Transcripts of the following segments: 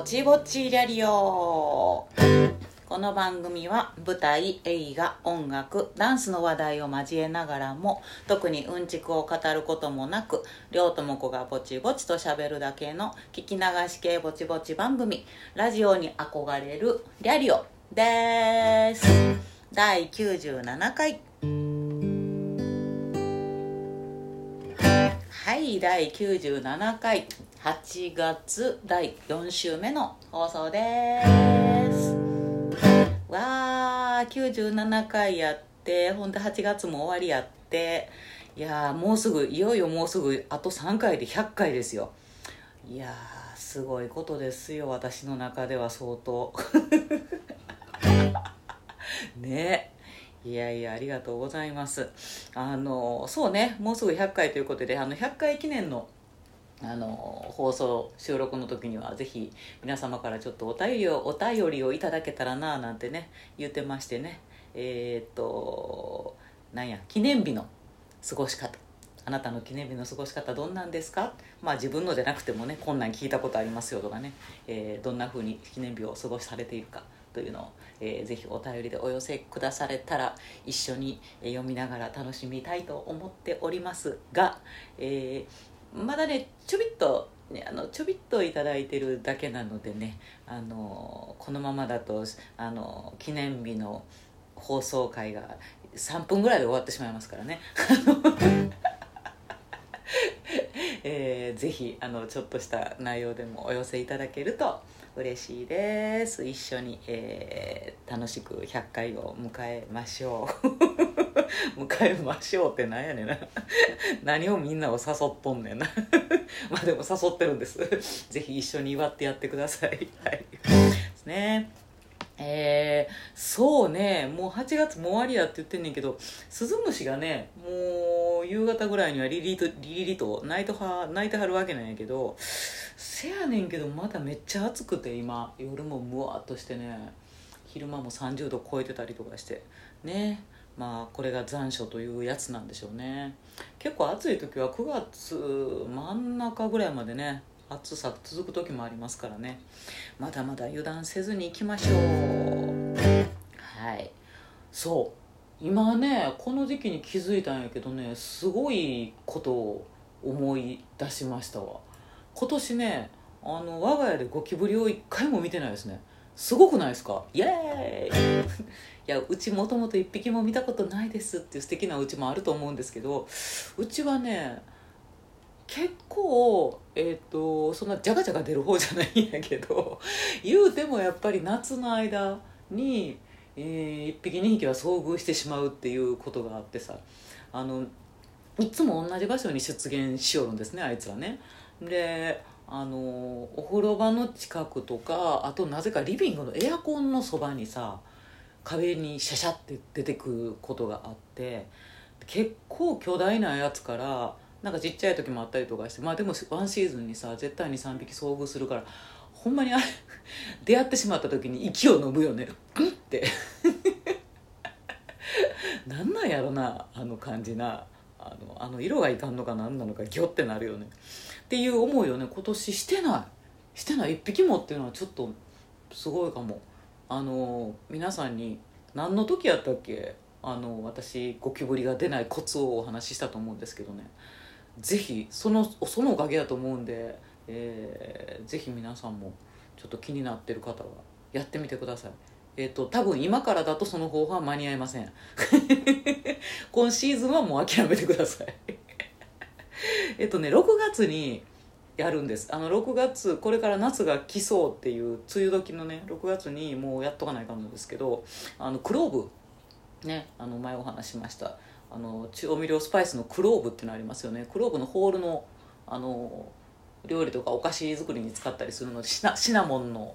ぼちぼちラリオ。この番組は舞台映画音楽ダンスの話題を交えながらも特にうんちくを語ることもなく両友子がぼちぼちとしゃべるだけの聞き流し系ぼちぼち番組ラジオに憧れるリャリオです。第97回。はい第97回。8月第4週目の放送です。わー97回やってほんで8月も終わりやって。いやーもうすぐいよいよもうすぐあと3回で100回ですよ。いやーすごいことですよ私の中では相当。ね。いやいやありがとうございます。あのそうねもうすぐ100回ということであの100回記念のあの放送収録の時にはぜひ皆様からちょっとお便りをお便りをいただけたらななんてね言ってましてね。えー、っとなんや記念日の過ごし方。あなたの記念日の過ごし方どんなんですか？まあ自分のじゃなくてもねこんなん聞いたことありますよとかね、えー、どんな風に記念日を過ごしされているかというのを、えー、ぜひお便りでお寄せくだされたら一緒に読みながら楽しみたいと思っておりますが、えーまだねちょびっとね、あのちょびっと頂いてるだけなのでねあのこのままだとあの記念日の放送回が3分ぐらいで終わってしまいますからね。えー、ぜひあのちょっとした内容でもお寄せいただけると嬉しいです。一緒に、えー、楽しく100回を迎えましょう。迎えましょうってなんやねんな。何をみんなを誘っとんねんな。まあでも誘ってるんです。ぜひ一緒に祝ってやってください。はい。ですね。えー、そうね。もう8月も終わりやって言ってんねんけどスズムシがねもう夕方ぐらいにはリリとリリと泣いては泣いてはるわけなんやけどせやねんけどまだめっちゃ暑くて今。夜もムワっとしてね。昼間も30度超えてたりとかして。ね。まあこれが残暑というやつなんでしょうね。結構暑い時は9月真ん中ぐらいまでね暑さ続く時もありますからね。まだまだ油断せずにいきましょう。はい。そう。今ねこの時期に気づいたんやけどねすごいことを思い出しましたわ。今年ねあの我が家でゴキブリを一回も見てないですね。すごくないですか？イエーイ。いやうちもともと一匹も見たことないですっていう素敵なうちもあると思うんですけどうちはね結構えっ、ー、とそんなジャガジャガ出る方じゃないんやけど 言うてもやっぱり夏の間に、えー、1匹2匹は遭遇してしまうっていうことがあってさあのいつも同じ場所に出現しよるんですねあいつはね。であのお風呂場の近くとかあとなぜかリビングのエアコンのそばにさ壁にシャシャって出てくることがあって結構巨大なやつからなんかちっちゃい時もあったりとかしてまあでもワンシーズンにさ絶対に3匹遭遇するからほんまにあれ 出会ってしまった時に息を飲むよね。うんって。なんなんやろなあの感じな。あのあの色がいかんのか何なのかギョってなるよね。っていう思いをね。今年してない。してない。一匹もっていうのはちょっとすごいかも。あの皆さんに何の時やったっけ？あの私ゴキブリが出ないコツをお話ししたと思うんですけどね。ぜひそのそのおかげだと思うんで、えー、ぜひ皆さんもちょっと気になってる方はやってみてください。えっ、ー、と多分今からだとその方法は間に合いません。今シーズンはもう諦めてください。えっとね6月にやるんです。あの6月これから夏が来そうっていう梅雨時のね6月にもうやっとかないかんですけどあのクローブ。ねあの前お話しました。あの調味料スパイスのクローブっていうのありますよね。クローブのホールのあの料理とかお菓子作りに使ったりするのでシナシナモンの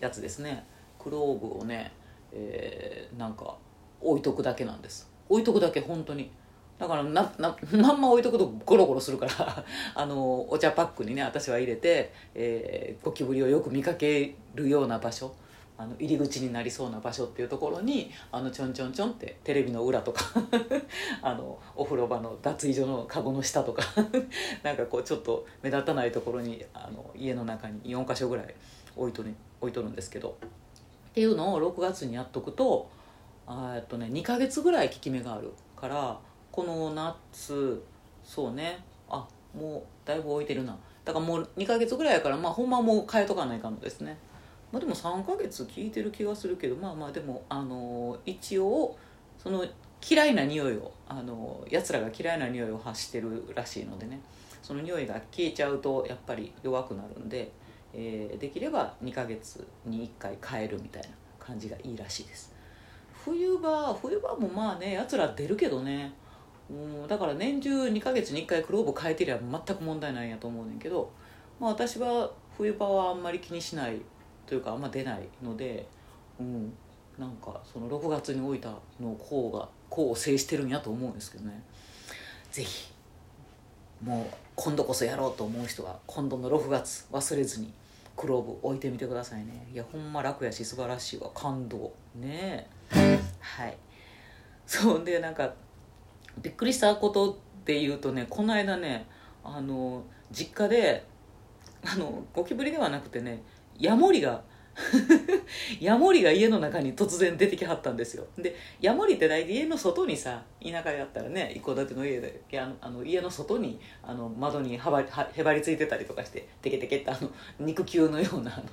やつですね。クローブをね、えー、なんか置いとくだけなんです。置いとくだけ本当に。だからななまんま置いとくとゴロゴロするから あのお茶パックにね私は入れて、えー、ゴキブリをよく見かけるような場所。あの入り口になりそうな場所っていうところにあのちょんちょんちょんってテレビの裏とか あのお風呂場の脱衣所のカゴの下とか なんかこうちょっと目立たないところにあの家の中に4箇所ぐらい置いとる置いとるんですけどっていうのを6月にやっとくとあっとね2ヶ月ぐらい効き目があるからこの夏そうねあもうだいぶ置いてるな。だからもう2ヶ月ぐらいやからまあほんまもう変えとかないかんのですね。まあでも3ヶ月効いてる気がするけどまあまあでもあの一応その嫌いな匂いをあのやつらが嫌いな匂いを発してるらしいのでね。その匂いが消えちゃうとやっぱり弱くなるんで、えー、できれば2ヶ月に1回変えるみたいな感じがいいらしいです。冬場冬場もまあねやつら出るけどね。うんだから年中2ヶ月に1回クローブ変えてりゃ全く問題ないんやと思うねんけど、まあ、私は冬場はあんまり気にしないというかあんま出ないので、うん、なんかその6月に置いたのこうがこうを制してるんやと思うんですけどね。是非もう今度こそやろうと思う人は今度の6月忘れずにクローブ置いてみてくださいね。いやほんま楽やし素晴らしいわ。感動。ね。えはい。そうでなんかびっくりしたことっていうとねこの間ねあの実家であのゴキブリではなくてねヤモリが ヤモリが家の中に突然出てきはったんですよ。でヤモリって大体家の外にさ田舎やったらね一戸建ての家であのあの家の外にあの窓にはばはへばりついてたりとかしてテケテケってあの肉球のようなあの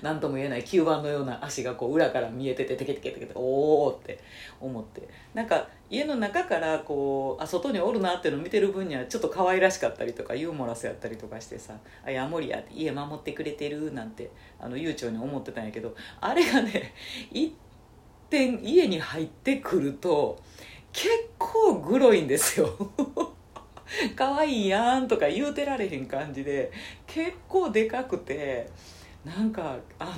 何とも言えない吸盤のような足がこう裏から見えててテケテケテケテおおって思って。なんか家の中からこうあ外におるなっていうのを見てる分にはちょっと可愛らしかったりとかユーモラスやったりとかしてさ「あヤモリや」って家守ってくれてるなんてあの悠長に思ってたんやけどあれがね一点家に入ってくると結構グロいんですよ。可愛いやんとか言うてられへん感じで結構でかくてなんかあの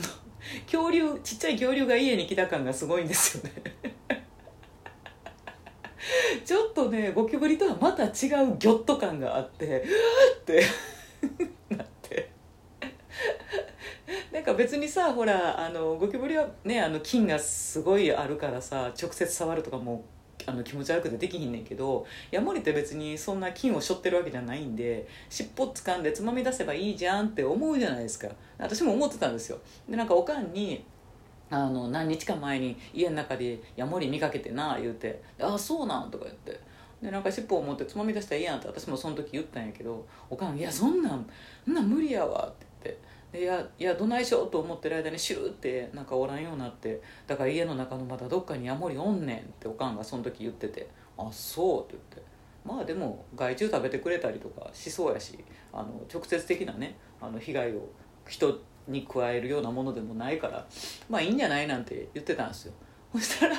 恐竜ちっちゃい恐竜が家に来た感がすごいんですよね。ちょっとねゴキブリとはまた違うギョッと感があってうってなって。なんか別にさほらあのゴキブリはねあの菌がすごいあるからさ直接触るとかもあの気持ち悪くてできひんねんけどヤモリって別にそんな菌を背負ってるわけじゃないんで尻尾掴んでつまみ出せばいいじゃんって思うじゃないですか。私も思ってたんですよ。でなんかおかんにあの何日か前に家の中でヤモリ見かけてな言うて「ああそうなん」とか言って。でなんか尻尾を持ってつまみ出したらいいやんって私もその時言ったんやけどおかん「いやそんなんそんなん無理やわ」って言って。でいやいやどないしようと思ってる間にシューってなんかおらんようになってだから家の中のまだどっかにヤモリおんねんっておかんがその時言ってて「あそう」って言って。まあでも害虫食べてくれたりとかしそうやしあの直接的なねあの被害を人に加えるようなものでもないからまあいいんじゃないなんて言ってたんですよ。そしたら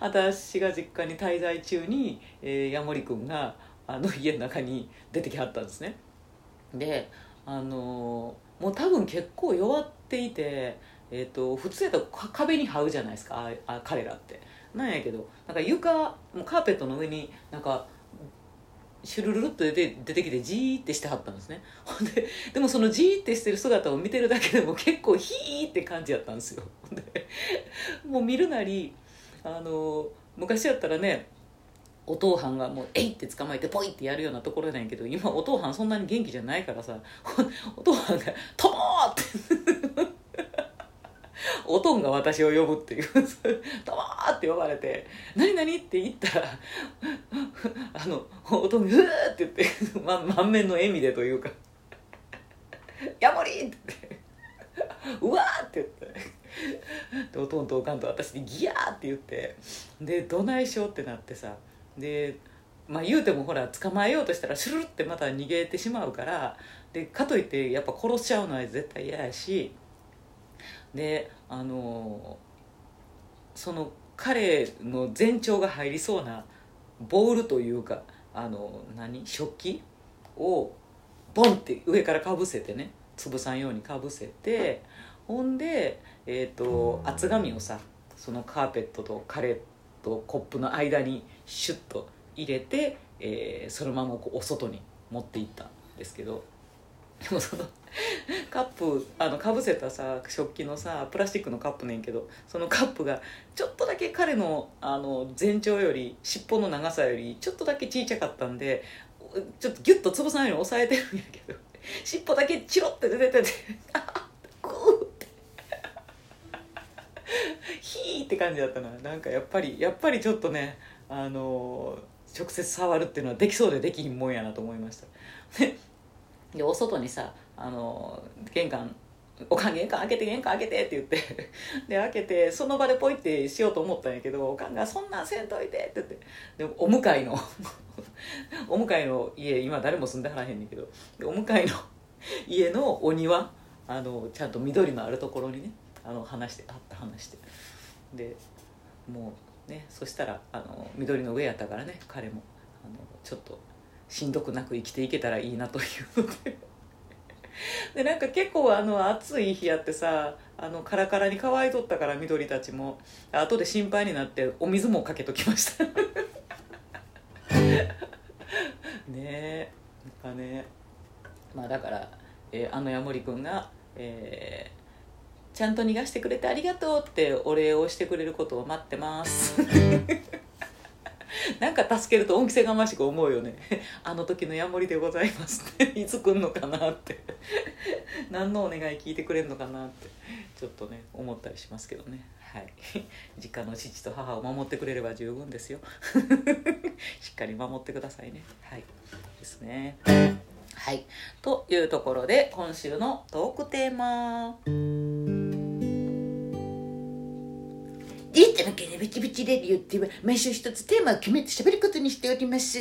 私が実家に滞在中に、えー、ヤモリ君があの家の中に出てきはったんですね。であのー、もう多分結構弱っていて、えーと、普通やったら壁に這うじゃないですかあ彼らって。なんやけどなんか床もうカーペットの上になんかシュルルルっと出て出てきてジーってしてはったんですね ほんででもそのジーってしてる姿を見てるだけでも結構ヒーって感じやったんですよ でもう見るなりあの昔やったらねお父さんがもう「えい!」って捕まえてポイってやるようなところなんやけど今お父さんそんなに元気じゃないからさお父さんが「とも!」っておとんが私を呼ぶっていう「とも!」って呼ばれて「何何?」って言ったら あのおとんが「うー!」って言って、ま、満面の笑みでというか「ヤモリ!」って言って「うわ!」って言ってでおとんとおかんと私にギヤーって言ってでどないしようってなってさでまあ言うてもほら捕まえようとしたらシュルルってまた逃げてしまうからでかといってやっぱ殺しちゃうのは絶対嫌やしであのその彼の前兆が入りそうなボールというかあの何？食器をボンって上からかぶせてね潰さんようにかぶせてほんで、えーと、厚紙をさそのカーペットと彼とコップの間にシュッと入れて、えー、そのままこうお外に持っていったんですけどでもそのカップあのかぶせたさ食器のさプラスチックのカップねんけどそのカップがちょっとだけ彼のあの全長より尻尾の長さよりちょっとだけ小さかったんでちょっとギュッと潰さないように押さえてるんやけど尻尾だけチロって出ててあグーってヒーって感じだったななんかやっぱりやっぱりちょっとねあの直接触るっていうのはできそうでできひんもんやなと思いました。でお外にさあの玄関おかん玄関開けて玄関開けてって言ってで開けてその場でポイってしようと思ったんやけどおかんが「そんなんせんといて」って言ってでお向かいの お向かいの家今誰も住んではらへんねんけどお向かいの 家のお庭あのちゃんと緑のあるところにねあの話してパッと話してでもうねそしたらあの緑の上やったからね彼もあのちょっとしんどくなく生きていけたらいいなというので。でなんか結構あの暑い日やってさあのカラカラに乾いとったから緑たちも。後で心配になってお水もかけときました。ねえなんかね。まあだから、えーあのヤモリ君が、えーちゃんと逃がしてくれてありがとうってお礼をしてくれることを待ってます。なんか助けると恩着せがましく思うよね。あの時のヤモリでございますって。いつ来んのかなって。何のお願い聞いてくれるのかなって。ちょっとね思ったりしますけどね。はい。実家の父と母を守ってくれれば十分ですよ。しっかり守ってくださいね。はい。ですね。はい。というところで今週のトークテーマ。データの件でビチビチレディオって毎週一つテーマを決めて喋ることにしております。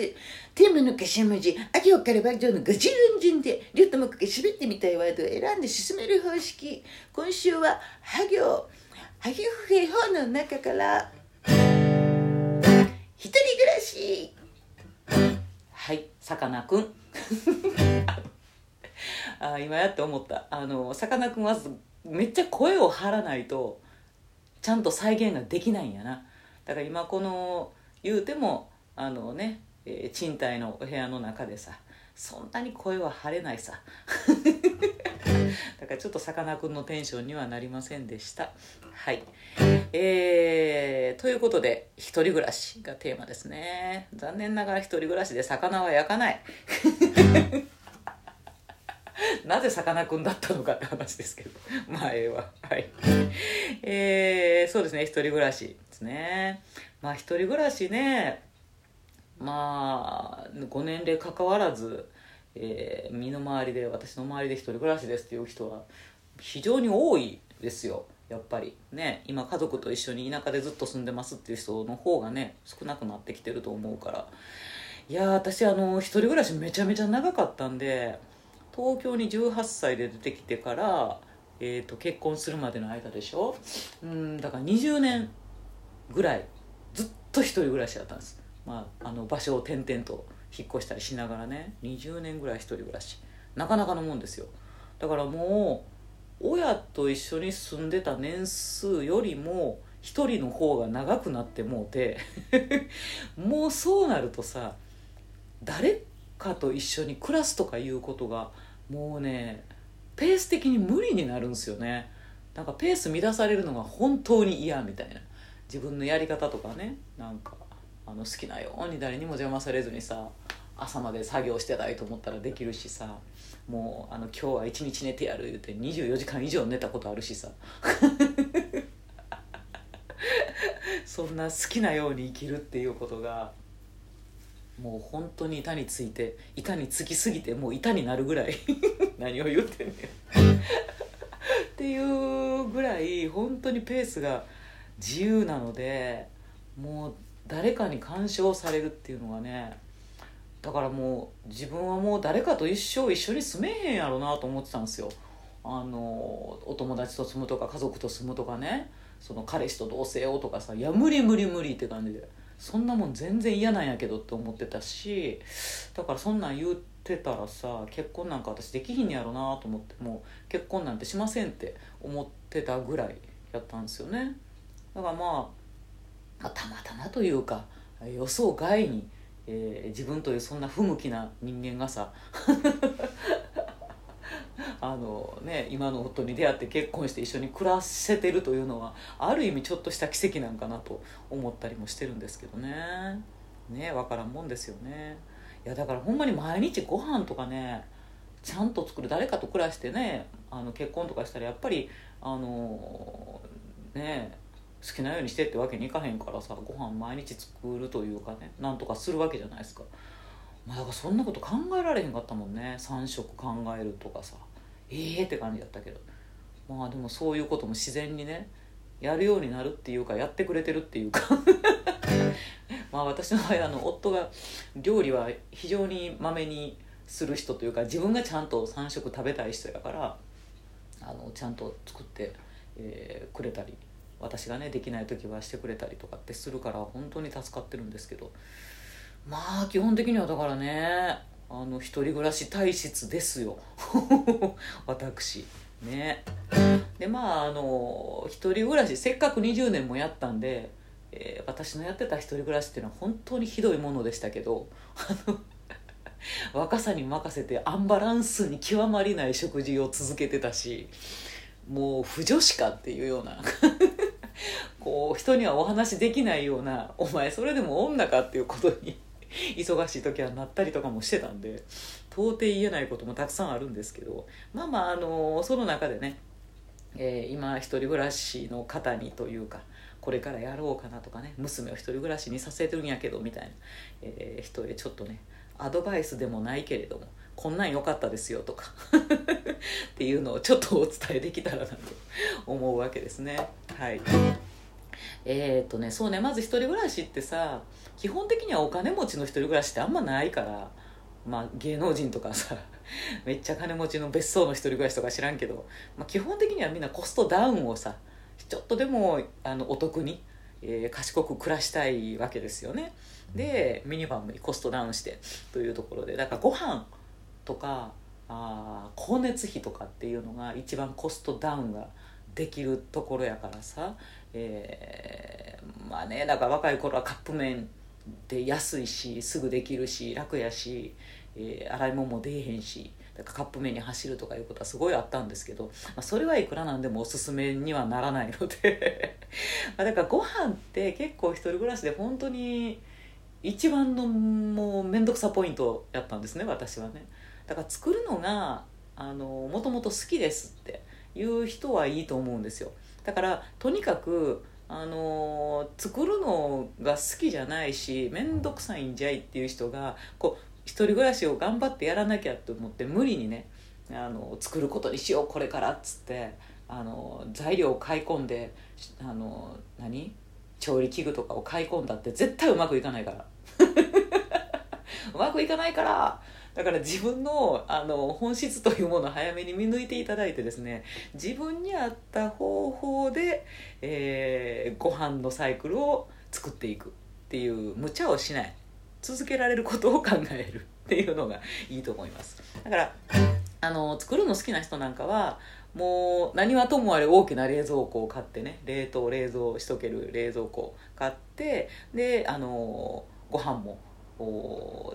テーマの頭文字、あ行から番上の50音順で、両ともかけ喋ってみたいワードを選んで進める方式。今週は、は行、はぎふへほの中から、一人暮らし。はいさかなクン あ今やって思ったあのさかなクンはめっちゃ声を張らないとちゃんと再現ができないんやな。だから今この言うてもあのね、えー賃貸のお部屋の中でさそんなに声は張れないさ。だからちょっとさかなクンのテンションにはなりませんでした。はい。えー、ということで一人暮らしがテーマですね。残念ながら一人暮らしで魚は焼かない。なぜさかなクンだったのかって話ですけど。まあええわ。はい。えー、そうですね。一人暮らしですね。まあ一人暮らしねまあご年齢関わらず、えー身の回りで私の周りで一人暮らしですっていう人は非常に多いですよ。やっぱり。ね。今家族と一緒に田舎でずっと住んでますっていう人の方がね少なくなってきてると思うから。いや私あの一人暮らしめちゃめちゃ長かったんで東京に18歳で出てきてから、えー、と結婚するまでの間でしょ？うんだから20年ぐらいずっと一人暮らしだったんです、まあ、あの場所を転々と引っ越したりしながらね20年ぐらい一人暮らし。なかなかのもんですよ。だからもう親と一緒に住んでた年数よりも一人の方が長くなってもうて もうそうなるとさ誰かと一緒に暮らすとかいうことがもうねペース的に無理になるんですよね。なんかペース乱されるのが本当に嫌みたいな。自分のやり方とかね。なんかあの好きなように誰にも邪魔されずにさ朝まで作業してたいと思ったらできるしさ。もうあの今日は一日寝てやる言うて24時間以上寝たことあるしさ。そんな好きなように生きるっていうことがもう本当に板について板につきすぎてもう板になるぐらい 何を言ってんねん。っていうぐらい本当にペースが自由なのでもう誰かに干渉されるっていうのがねだからもう自分はもう誰かと一生一緒に住めへんやろなと思ってたんですよ。あのお友達と住むとか家族と住むとかねその彼氏と同棲をとかさいや無理無理無理って感じで。そんなもん全然嫌なんやけどって思ってたしだからそんなん言ってたらさ結婚なんか私できひんやろなと思ってもう結婚なんてしませんって思ってたぐらいやったんですよね。だからまあまあたまたまというか予想外に、えー自分というそんな不向きな人間がさあの、ね、今の夫に出会って結婚して一緒に暮らせてるというのはある意味ちょっとした奇跡なんかなと思ったりもしてるんですけどね。ね分からんもんですよね。いやだからほんまに毎日ご飯とかねちゃんと作る誰かと暮らしてねあの結婚とかしたらやっぱりあのね好きなようにしてってわけにいかへんからさご飯毎日作るというかねなんとかするわけじゃないですか、まあ、だからそんなこと考えられへんかったもんね。3食考えるとかさ。ええー、って感じだったけど。まあでもそういうことも自然にねやるようになるっていうかやってくれてるっていうか。まあ私の場合あの夫が料理は非常にまめにする人というか自分がちゃんと3食食べたい人やからあのちゃんと作って、えー、くれたり私がねできない時はしてくれたりとかってするから本当に助かってるんですけど。まあ基本的にはだからねあの一人暮らし体質ですよ。私。ね。でまああの一人暮らしせっかく20年もやったんで、えー、私のやってた一人暮らしっていうのは本当にひどいものでしたけどあの 若さに任せてアンバランスに極まりない食事を続けてたしもう不女子かっていうような。こう人にはお話できないようなお前それでも女かっていうことに忙しい時はなったりとかもしてたんで到底言えないこともたくさんあるんですけどまあまああのその中でね、えー、今一人暮らしの方にというかこれからやろうかなとかね娘を一人暮らしにさせてるんやけどみたいな、えー、人へちょっとねアドバイスでもないけれどもこんなん良かったですよとか っていうのをちょっとお伝えできたらなと思うわけですね。はい。えー、とねそうねまず一人暮らしってさ基本的にはお金持ちの一人暮らしってあんまないからまあ芸能人とかさ めっちゃ金持ちの別荘の一人暮らしとか知らんけど、まあ、基本的にはみんなコストダウンをさちょっとでもあのお得に、えー、賢く暮らしたいわけですよね。でミニバンにコストダウンしてというところでだからご飯とかあ光熱費とかっていうのが一番コストダウンができるところやからさ、えー、まあねだから若い頃はカップ麺って安いしすぐできるし楽やし、えー、洗い物も出えへんしだからカップ麺に走るとかいうことはすごいあったんですけど、まあ、それはいくらなんでもおすすめにはならないので まだからご飯って結構一人暮らしで本当に一番のもう面倒くさポイントやったんですね私はね。だから作るのがあのもともと好きですっていう人はいいと思うんですよ。だからとにかくあの作るのが好きじゃないし面倒くさいんじゃいっていう人がこう一人暮らしを頑張ってやらなきゃと思って無理にねあの作ることにしようこれからっつってあの材料を買い込んであの何？調理器具とかを買い込んだって絶対うまくいかないから。うまくいかないからだから自分のあの本質というものを早めに見抜いていただいてですね自分に合った方法で、えー、ご飯のサイクルを作っていくっていう無茶をしない。続けられることを考えるっていうのがいいと思います。だからあの作るの好きな人なんかはもう何はともあれ大きな冷蔵庫を買ってね冷凍冷蔵しとける冷蔵庫を買ってであのご飯も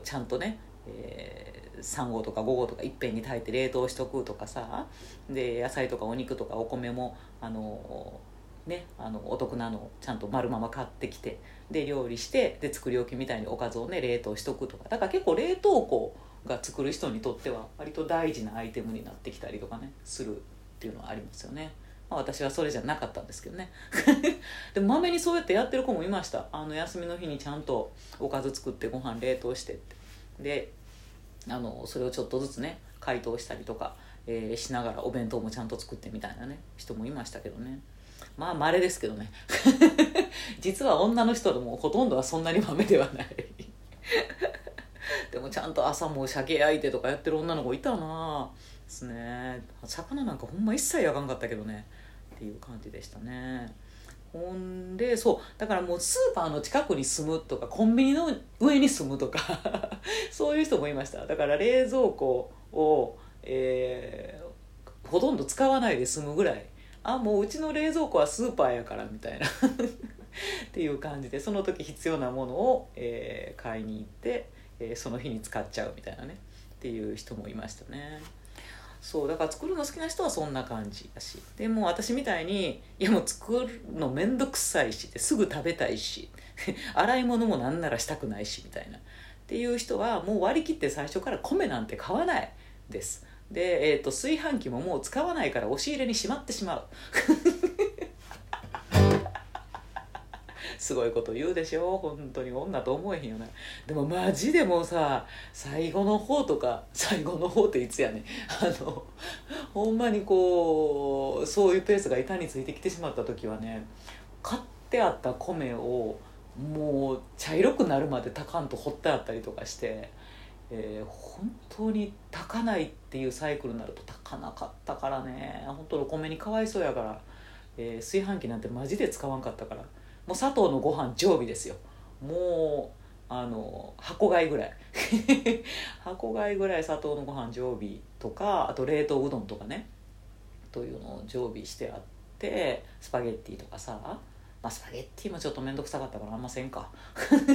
ちゃんとねえー、3合とか5合とかいっぺんに炊いて冷凍しとくとかさ。で野菜とかお肉とかお米もあのね、あのお得なのをちゃんと丸まま買ってきて。で料理してで作り置きみたいにおかずをね冷凍しとくとか。だから結構冷凍庫が作る人にとっては割と大事なアイテムになってきたりとかねするっていうのはありますよね。まあ、私はそれじゃなかったんですけどね。でもまめにそうやってやってる子もいました。あの休みの日にちゃんとおかず作ってご飯冷凍してって。であのそれをちょっとずつね解凍したりとか、えー、しながらお弁当もちゃんと作ってみたいなね人もいましたけどね。まあ稀ですけどね。実は女の人でもほとんどはそんなに豆ではない。でもちゃんと朝も鮭焼いてとかやってる女の子いたなですね。魚なんかほんま一切あかんかったけどね。っていう感じでしたね。ほんでそう。だからもうスーパーの近くに住むとかコンビニの上に住むとか そういう人もいました。だから冷蔵庫を、えー、ほとんど使わないで済むぐらい。あもううちの冷蔵庫はスーパーやからみたいな。っていう感じでその時必要なものを、えー、買いに行って、えー、その日に使っちゃうみたいなね。っていう人もいましたね。そうだから作るの好きな人はそんな感じだし。でも私みたいにいやもう作るの面倒くさいしすぐ食べたいし 洗い物もなんならしたくないしみたいな。っていう人はもう割り切って最初から米なんて買わないです。で、えーと、炊飯器ももう使わないから押し入れにしまってしまう。すごいこと言うでしょ？本当に女と思えへんよねでもマジでもさ最後の方とか最後の方っていつやねん。あのほんまにこうそういうペースが板についてきてしまった時はね買ってあった米をもう茶色くなるまで炊かんと掘ってあったりとかしてえー、本当に炊かないっていうサイクルになると炊かなかったからね。本当お米にかわいそうやから、えー、炊飯器なんてマジで使わんかったから。う砂糖のご飯常備ですよ。もうあの箱買いぐらい。箱買いぐらい砂糖のご飯常備とかあと冷凍うどんとかね。というのを常備してあってスパゲッティとかさ。まあ、スパゲッティもちょっと面倒くさかったからあんませんか。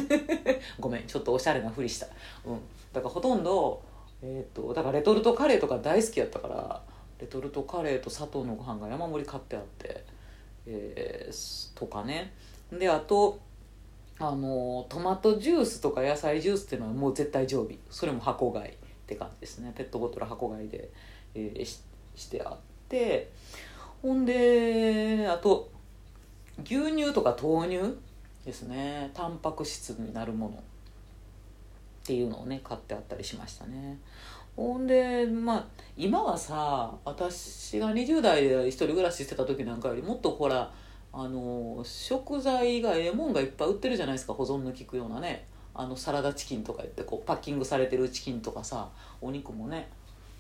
ごめん。ちょっとおしゃれなふりした。うん。だからほとんどえっ、ー、とだからレトルトカレーとか大好きやったからレトルトカレーと砂糖のご飯が山盛り買ってあってえー、とかね。であとあのトマトジュースとか野菜ジュースっていうのはもう絶対常備。それも箱買いって感じですね。ペットボトル箱買いで、えー、ししてあって。ほんであと牛乳とか豆乳ですね。タンパク質になるものっていうのをね買ってあったりしましたね。ほんでまあ今はさ私が20代で一人暮らししてた時なんかよりもっとほらあの食材がええもんがいっぱい売ってるじゃないですか保存の効くようなね。あのサラダチキンとか言ってこうパッキングされてるチキンとかさお肉もね。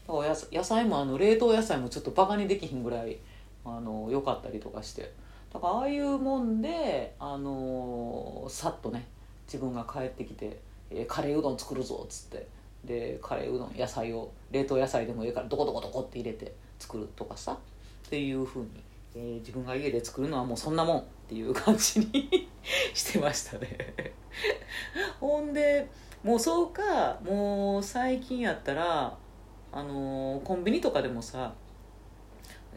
だから野菜もあの冷凍野菜もちょっとバカにできひんぐらいあの良かったりとかして。だからああいうもんであのさっとね自分が帰ってきて、えー、カレーうどん作るぞっつって。でカレーうどん野菜を冷凍野菜でもいいからどこどこどこって入れて作るとかさ。っていうふうに、えー、自分が家で作るのはもうそんなもんっていう感じに してましたね。ほんでもうそうかもう最近やったらあのー、コンビニとかでもさ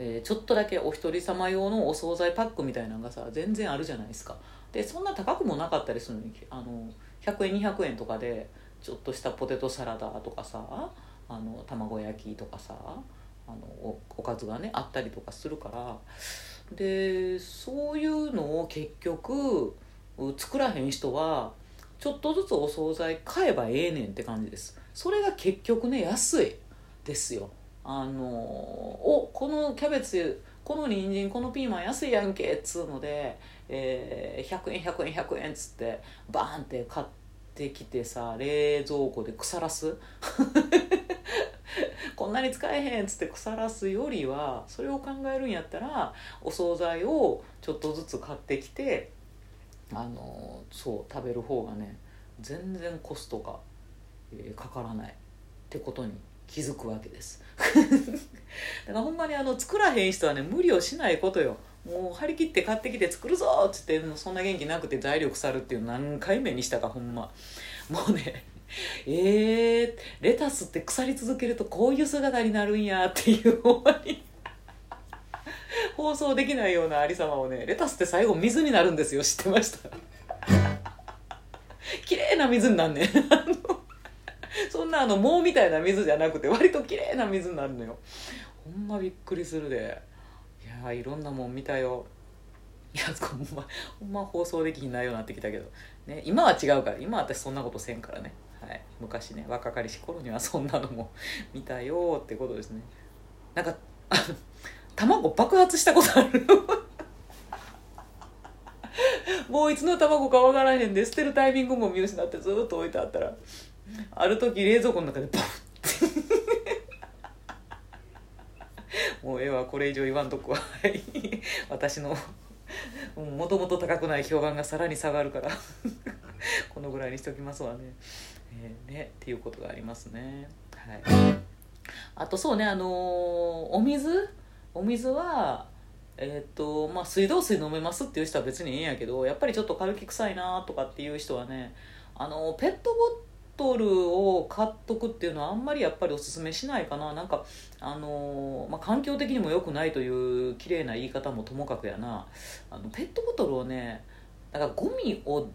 えー、ちょっとだけお一人様用のお惣菜パックみたいなのがさ全然あるじゃないですか。でそんな高くもなかったりするのにあの100円200円とかでちょっとしたポテトサラダとかさあの卵焼きとかさあのおおかずがねあったりとかするから。でそういうのを結局作らへん人はちょっとずつお惣菜買えばええねんって感じです。それが結局ね安いですよ。あのおこのキャベツこの人参このピーマン安いやんけっつうので、えー、100円100円100円っつってバーンって買ってきてさ冷蔵庫で腐らす。こんなに使えへんっつって腐らすよりはそれを考えるんやったらお惣菜をちょっとずつ買ってきてあのそう食べる方がね全然コストが、え、かからない。ってことに気づくわけです。だからほんまにあの作らへん人はね無理をしないことよ。もう張り切って買ってきて作るぞっつってそんな元気なくて材料腐るっていう何回目にしたかほんま。もうねえー、レタスって腐り続けるとこういう姿になるんやっていうほんまに放送できないようなありさまをねレタスって最後水になるんですよ。知ってました？綺麗な水になんねん。そんなあの藻みたいな水じゃなくて割と綺麗な水になるのよ。ほんまびっくりするで。いやいろんなもん見たよ。いやほんまほんま放送できひん内容になってきたけど、ね、今は違うから。今私そんなことせんからね、はい、昔ね若かりし頃にはそんなのも見たよってことですね。なんかあの卵爆発したことある。もういつの卵かわからへんで捨てるタイミングも見失ってずっと置いてあったらある時冷蔵庫の中でバフッもうええわこれ以上言わんとこは私のもともと高くない評判がさらに下がるから。このぐらいにしておきますわね,、ね、っていうことがありますね。はい。あとそうねあのー、お水？お水はえ、っとまあ水道水飲めますっていう人は別にいいんやけどやっぱりちょっと軽き臭いなとかっていう人はねあのペットボトルを買っとくっていうのはあんまりやっぱりおすすめしないかな。なんかあのまあ、環境的にも良くないという綺麗な言い方もともかくやな。あのペットボトルをねだからゴミを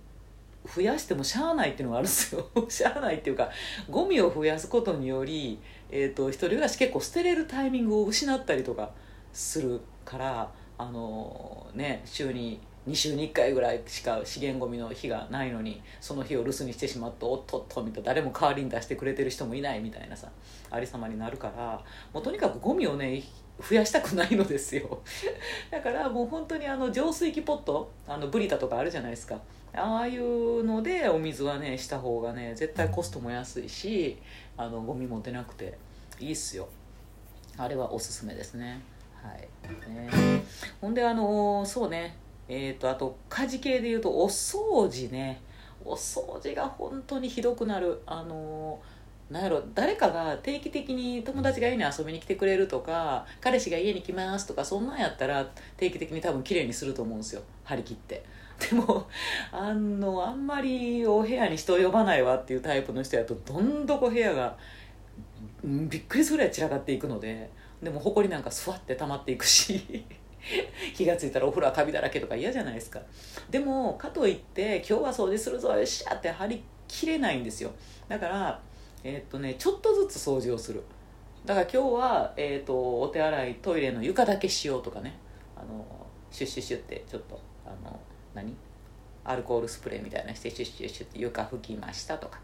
増やしてもしゃあないっていうのがあるんですよ。しゃあないっていうかゴミを増やすことにより、えーと、一人暮らし結構捨てれるタイミングを失ったりとかするからあのー、ね週に2週に1回ぐらいしか資源ゴミの日がないのにその日を留守にしてしまっておっとっとみたいな誰も代わりに出してくれてる人もいないみたいなさありさまになるからもうとにかくゴミをね増やしたくないのですよ。だからもう本当にあの浄水器ポットあのブリタとかあるじゃないですか。ああいうのでお水はねした方がね絶対コストも安いしあのゴミも出なくていいっすよ。あれはおすすめですね。はい、ね、ほんであのそうね。えーと、あと家事系でいうとお掃除ね。お掃除が本当にひどくなる。あのなんやろ誰かが定期的に友達が家に遊びに来てくれるとか彼氏が家に来ますとかそんなんやったら定期的に多分綺麗にすると思うんですよ。張り切って。でもあのあんまりお部屋に人を呼ばないわっていうタイプの人やとどんどこ部屋がびっくりするぐらい散らかっていくのででも埃なんかスワって溜まっていくし 気が付いたらお風呂はカビだらけとか嫌じゃないですか。でもかといって今日は掃除するぞよっしゃって張り切れないんですよ。だからえー、っとねちょっとずつ掃除をする。だから今日は、えー、っとお手洗いトイレの床だけしようとかね。あのシュッシュッシュってちょっとあの何？アルコールスプレーみたいなしてシュッシュッシュって床拭きましたとか。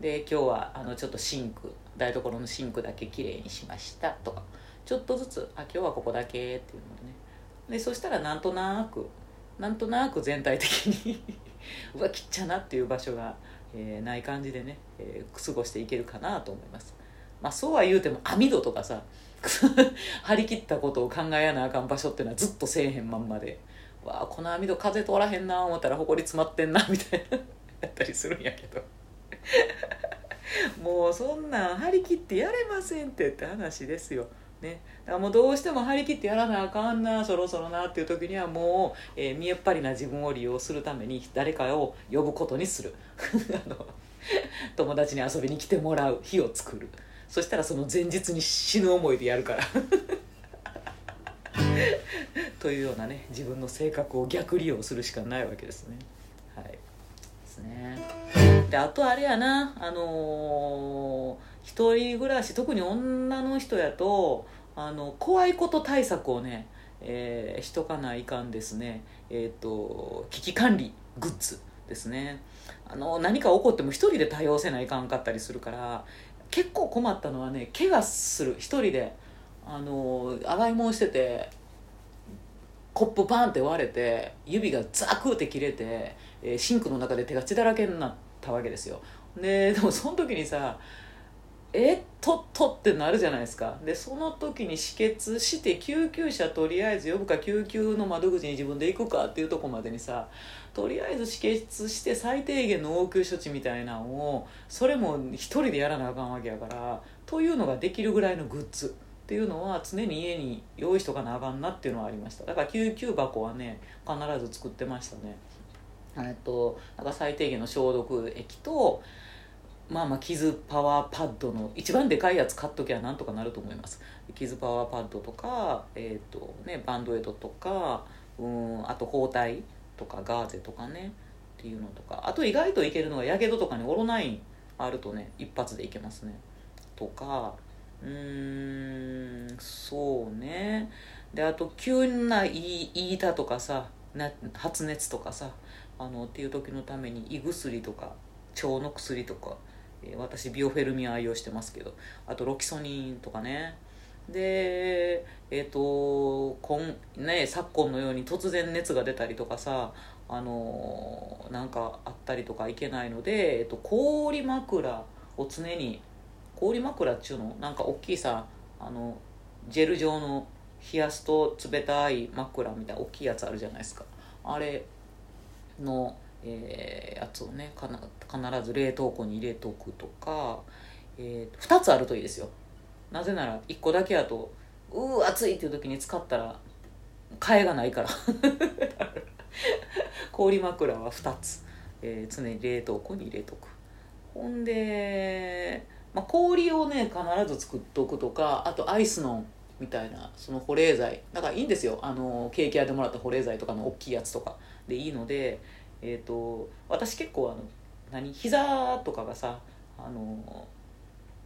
で今日はあのちょっとシンク台所のシンクだけきれいにしましたとか。ちょっとずつあ今日はここだけっていうのでね。でそしたらなんとなくなんとなく全体的に うわきっちゃなっていう場所が、えー、ない感じでね、えー、過ごしていけるかなと思います。まあそうは言うても網戸とかさ 張り切ったことを考えやなあかん場所っていうのはずっとせえへんまんまで。わあこの網戸風通らへんな思ったらほこり詰まってんな みたいなやったりするんやけど。もうそんなん張り切ってやれませんってって話ですよ。ね、だからもうどうしても張り切ってやらなあかんなそろそろなっていう時にはもう、えー、見えっ張りな自分を利用するために誰かを呼ぶことにする。あの友達に遊びに来てもらう日を作る。そしたらその前日に死ぬ思いでやるから。というようなね自分の性格を逆利用するしかないわけですね。はい。ですね。であとあれやな。あのー一人暮らし特に女の人やとあの怖いこと対策をね、えー、しとかないかんですね。えっ、ー、と危機管理グッズですね。あの何か起こっても一人で対応せないかんかったりするから結構困ったのはね怪我する。一人であの洗い物しててコップパンって割れて指がザクって切れて、えー、シンクの中で手が血だらけになったわけですよ。ででもその時にさえっとっとってなるじゃないですか。でその時に止血して救急車とりあえず呼ぶか救急の窓口に自分で行くかっていうとこまでにさとりあえず止血して最低限の応急処置みたいなのをそれも一人でやらなあかんわけやからというのができるぐらいのグッズ。っていうのは常に家に用意しとかなあかんなっていうのはありました。だから救急箱はね必ず作ってましたね。えっとなんか最低限の消毒液とまあまあ傷パワーパッドの一番でかいやつ買っときゃなんとかなると思います。傷パワーパッドとか、えーとね、バンドエイドとかうんあと包帯とかガーゼとかねっていうのとか。あと意外といけるのがやけどとかにオロナインあるとね一発でいけますね。とかうんそうね。であと急な言いたとかさな発熱とかさあのっていう時のために胃薬とか腸の薬とかえ私ビオフェルミン愛用してますけどあとロキソニンとかね。でえっ、ー、と今ね昨今のように突然熱が出たりとかさあのなんかあったりとかいけないので、えっと、氷枕を常に氷枕っちゅうの？なんか大きいさあのジェル状の冷やすと冷たい枕みたいな大きいやつあるじゃないですか。あれのえー、やつをね必ず冷凍庫に入れとくとか、えー、2つあるといいですよ。なぜなら1個だけやとうー暑いっていう時に使ったら替えがないから。氷枕は2つ、えー、常に冷凍庫に入れとく。ほんで、まあ、氷をね必ず作っておくとかあとアイスのみたいなその保冷剤。だからいいんですよ。あのケーキ屋でもらった保冷剤とかの大きいやつとか。でいいので、えー、と私結構あの何膝とかがさあの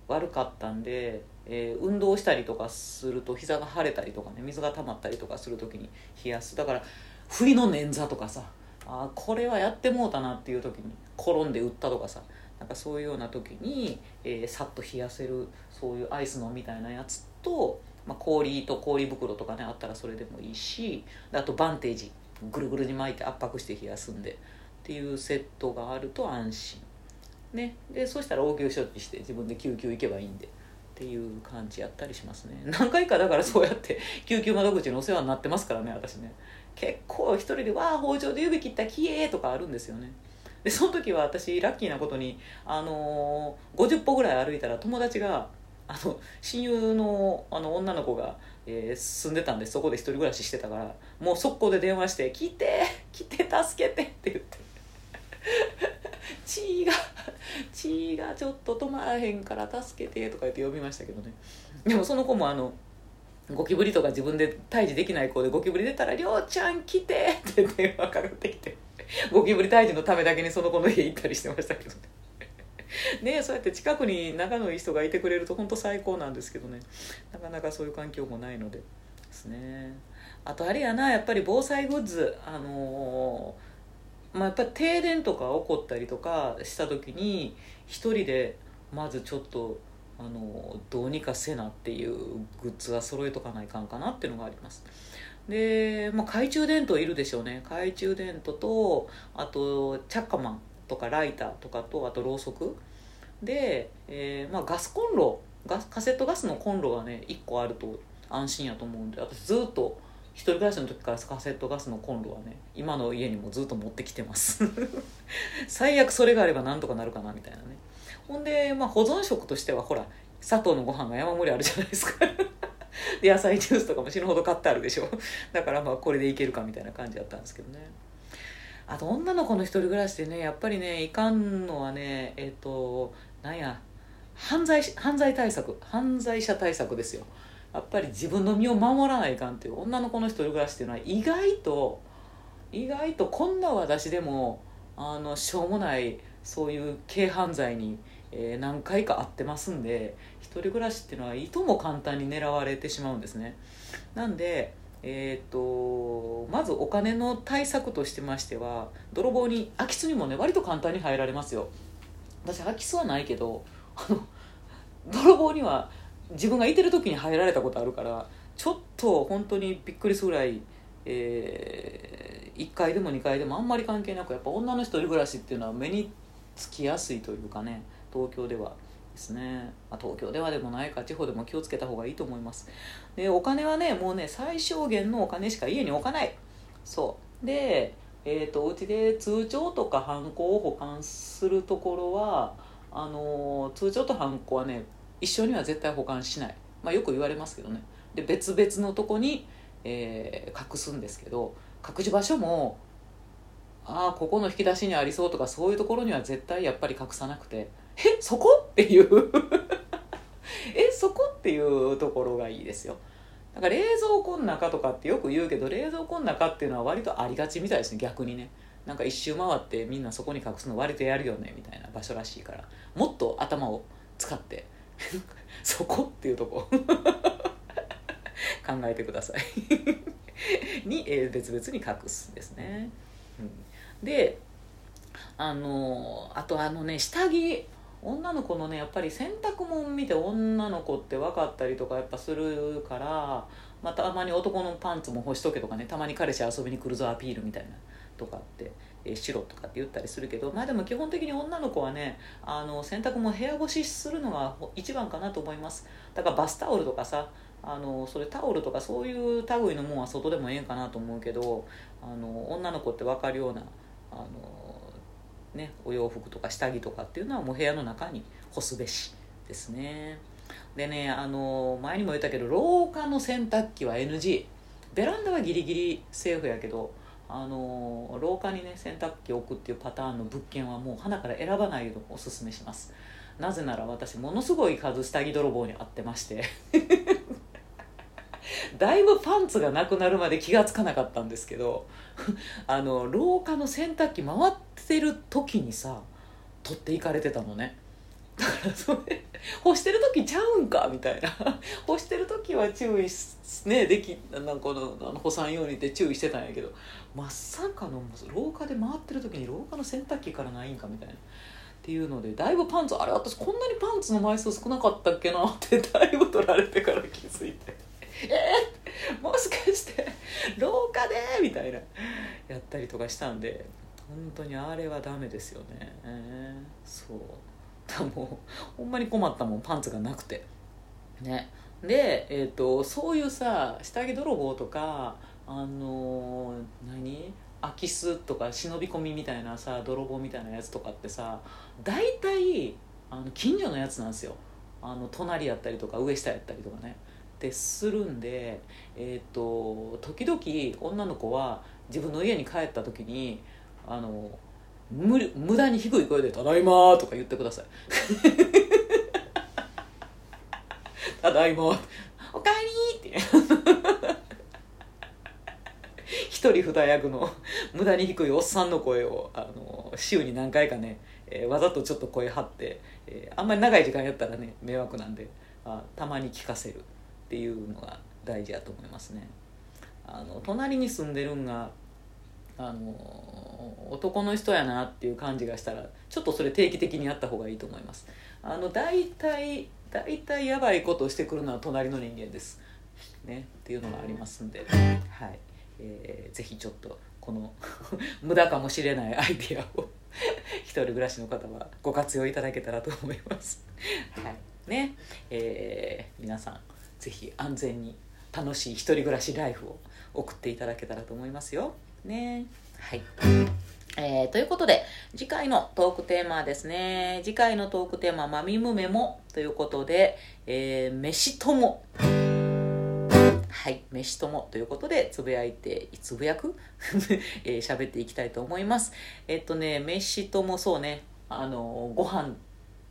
悪かったんで、えー運動したりとかすると膝が腫れたりとかね水が溜まったりとかする時に冷やす。だから不意の捻挫とかさあこれはやってもうたなっていう時に転んで打ったとかさなんかそういうような時に、えーさっと冷やせるそういうアイスのみたいなやつと、まあ、氷と氷袋とかねあったらそれでもいいしあとバンテージぐるぐるに巻いて圧迫して冷やすんでっていうセットがあると安心。ね。でそしたら応急処置して自分で救急行けばいいんでっていう感じやったりしますね。何回かだからそうやって救急窓口のお世話になってますからね私ね。結構一人で「わあ包丁で指切ったきえ!」とかあるんですよね。でその時は私ラッキーなことに、あのー50歩ぐらい歩いたら友達があの親友のあの女の子が、えー住んでたんでそこで一人暮らししてたからもう速攻で電話して「来て来て助けて」って言って血が血がちょっと止まらへんから助けてとか言って呼びましたけどねでもその子もあのゴキブリとか自分で退治できない子でゴキブリ出たら「りょうちゃん来て!」って電話かかってきて ゴキブリ退治のためだけにその子の家行ったりしてましたけどね。ねそうやって近くに仲のいい人がいてくれると本当最高なんですけどね。なかなかそういう環境もないのでですね。あとあれやなやっぱり防災グッズあのーまあ、やっぱり停電とか起こったりとかした時に一人でまずちょっとあのどうにかせなっていうグッズは揃えとかないかんかなっていうのがあります。で、まあ、懐中電灯いるでしょうね。懐中電灯とあとチャッカマンとかライターとかとあとろうそく。で、えーまあ、ガスコンロガスカセットガスのコンロがね1個あると安心やと思うんで私ずっと一人暮らしの時からカセットガスのコンロはね今の家にもずっと持ってきてます。最悪それがあればなんとかなるかなみたいなね。ほんで、まあ、保存食としてはほら砂糖のご飯が山盛りあるじゃないですか。で野菜ジュースとかも死ぬほど買ってあるでしょ。だからまあこれでいけるかみたいな感じだったんですけどね。あと女の子の一人暮らしでねやっぱりねいかんのはねえっ、となんや犯罪犯罪対策犯罪者対策ですよ。やっぱり自分の身を守らないかんっていう女の子の一人暮らしっていうのは意外と意外とこんな私でもあのしょうもないそういう軽犯罪に、えー何回か会ってますんで一人暮らしっていうのはいとも簡単に狙われてしまうんですね。なんでえー、とまずお金の対策としてましては泥棒に空き巣にもね割と簡単に入られますよ。私空き巣はないけどあの泥棒には自分がいてる時に入られたことあるからちょっと本当にびっくりするぐらい、え1階でも2階でもあんまり関係なくやっぱ女の一人暮らしっていうのは目につきやすいというかね。東京ではですね、まあ、東京ではでもないか地方でも気をつけた方がいいと思います。でお金はねもうね最小限のお金しか家に置かない。そう。でえー、とうちで通帳とかハンコを保管するところはあのー通帳とハンコはね一緒には絶対保管しない、まあ、よく言われますけどね。で別々のとこに、えー隠すんですけど隠し場所もああここの引き出しにありそうとかそういうところには絶対やっぱり隠さなくて。えそこ？っていう。えそこ？っていうところがいいですよ。だから冷蔵庫の中とかってよく言うけど冷蔵庫の中っていうのは割とありがちみたいですね逆にね。なんか一周回ってみんなそこに隠すの割とやるよねみたいな場所らしいから。もっと頭を使って。そこっていうとこ。考えてください。に、えー別々に隠すんですね、うん、であのあとあのね下着女の子のねやっぱり洗濯物見て女の子って分かったりとかやっぱするから、まあ、たまに男のパンツも干しとけとかねたまに彼氏遊びに来るぞアピールみたいなとかって、えー、しろとかって言ったりするけどまあでも基本的に女の子はねあの洗濯も部屋干しするのが一番かなと思います。だからバスタオルとかさあのそれタオルとかそういう類のもんは外でもええんかなと思うけどあの女の子って分かるようなあの、ね、お洋服とか下着とかっていうのはもう部屋の中に干すべしですね。でねあの前にも言ったけど廊下の洗濯機は NG ベランダはギリギリセーフやけどあの廊下にね洗濯機置くっていうパターンの物件はもう花から選ばないのをおすすめします。なぜなら私ものすごい数下着泥棒に遭ってまして。だいぶパンツがなくなるまで気が付かなかったんですけど あの廊下の洗濯機回ってる時にさ取っていかれてたのね。だからそれ干してる時ちゃうんかみたいな。干してる時は注意ねできなんかこのあの干さんようにって注意してたんやけどまさかの廊下で回ってる時に廊下の洗濯機からないんかみたいな。っていうのでだいぶパンツあれ私こんなにパンツの枚数少なかったっけなってだいぶ取られてから気づいて。えー、もしかして廊下でみたいなやったりとかしたんで本当にあれはダメですよね、えー、そう。だもうほんまに困ったもんパンツがなくて。ね。で、えーと、そういうさ下着泥棒とかあのー、何？空き巣とか忍び込みみたいなさ泥棒みたいなやつとかってさ大体あの近所のやつなんですよ。あの隣やったりとか上下やったりとかね。ってするんで、えーと、時々女の子は自分の家に帰った時にあの無無駄に低い声で「ただいま」とか言ってください。ただいまおかえりって。一人二役の無駄に低いおっさんの声をあの週に何回かね、えー、わざとちょっと声張って、えー、あんまり長い時間やったらね迷惑なんであたまに聞かせる。っていうのが大事だと思いますね。あの隣に住んでるんがあの男の人やなっていう感じがしたらちょっとそれ定期的にやった方がいいと思います。あの大体大体やばいことをしてくるのは隣の人間です。ねっていうのがありますんで。はい、えー、ぜひちょっとこの 無駄かもしれないアイディアを 一人暮らしの方はご活用いただけたらと思います。はい。ね。えー、皆さんぜひ安全に楽しい一人暮らしライフを送っていただけたらと思いますよ。ねはい。えー、ということで、次回のトークテーマはですね、次回のトークテーマは、まみむめもということで、えー、飯とも。はい、飯ともということで、つぶやいて、つぶやく？えー、喋っていきたいと思います。えっとね、飯ともそうね、あの、ご飯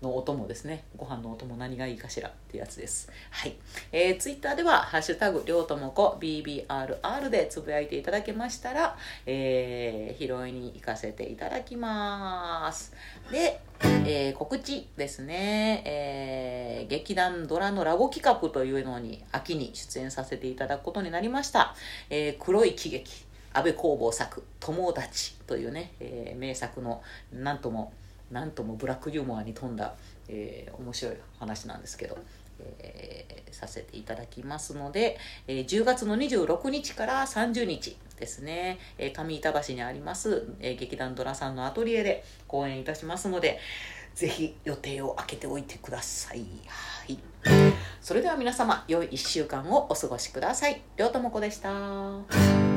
のお供ですね。ご飯のお供何がいいかしらってやつです。はい。えー、ツイッターでは、ハッシュタグ、りょうともこ BBRR でつぶやいていただけましたら、えー、拾いに行かせていただきます。で、えー、告知ですね、えー、劇団ドラのラボ企画というのに秋に出演させていただくことになりました。えー、黒い喜劇、安倍工房作、友達というね、えー、名作の、なんとも、なんともブラックユーモアに富んだ、えー、面白い話なんですけど、えー、させていただきますので、えー、10月の26日から30日ですね、えー、上板橋にあります、えー、劇団ドラさんのアトリエで公演いたしますのでぜひ予定を空けておいてください。はい。それでは皆様、良い1週間をお過ごしください。りょうともこでした。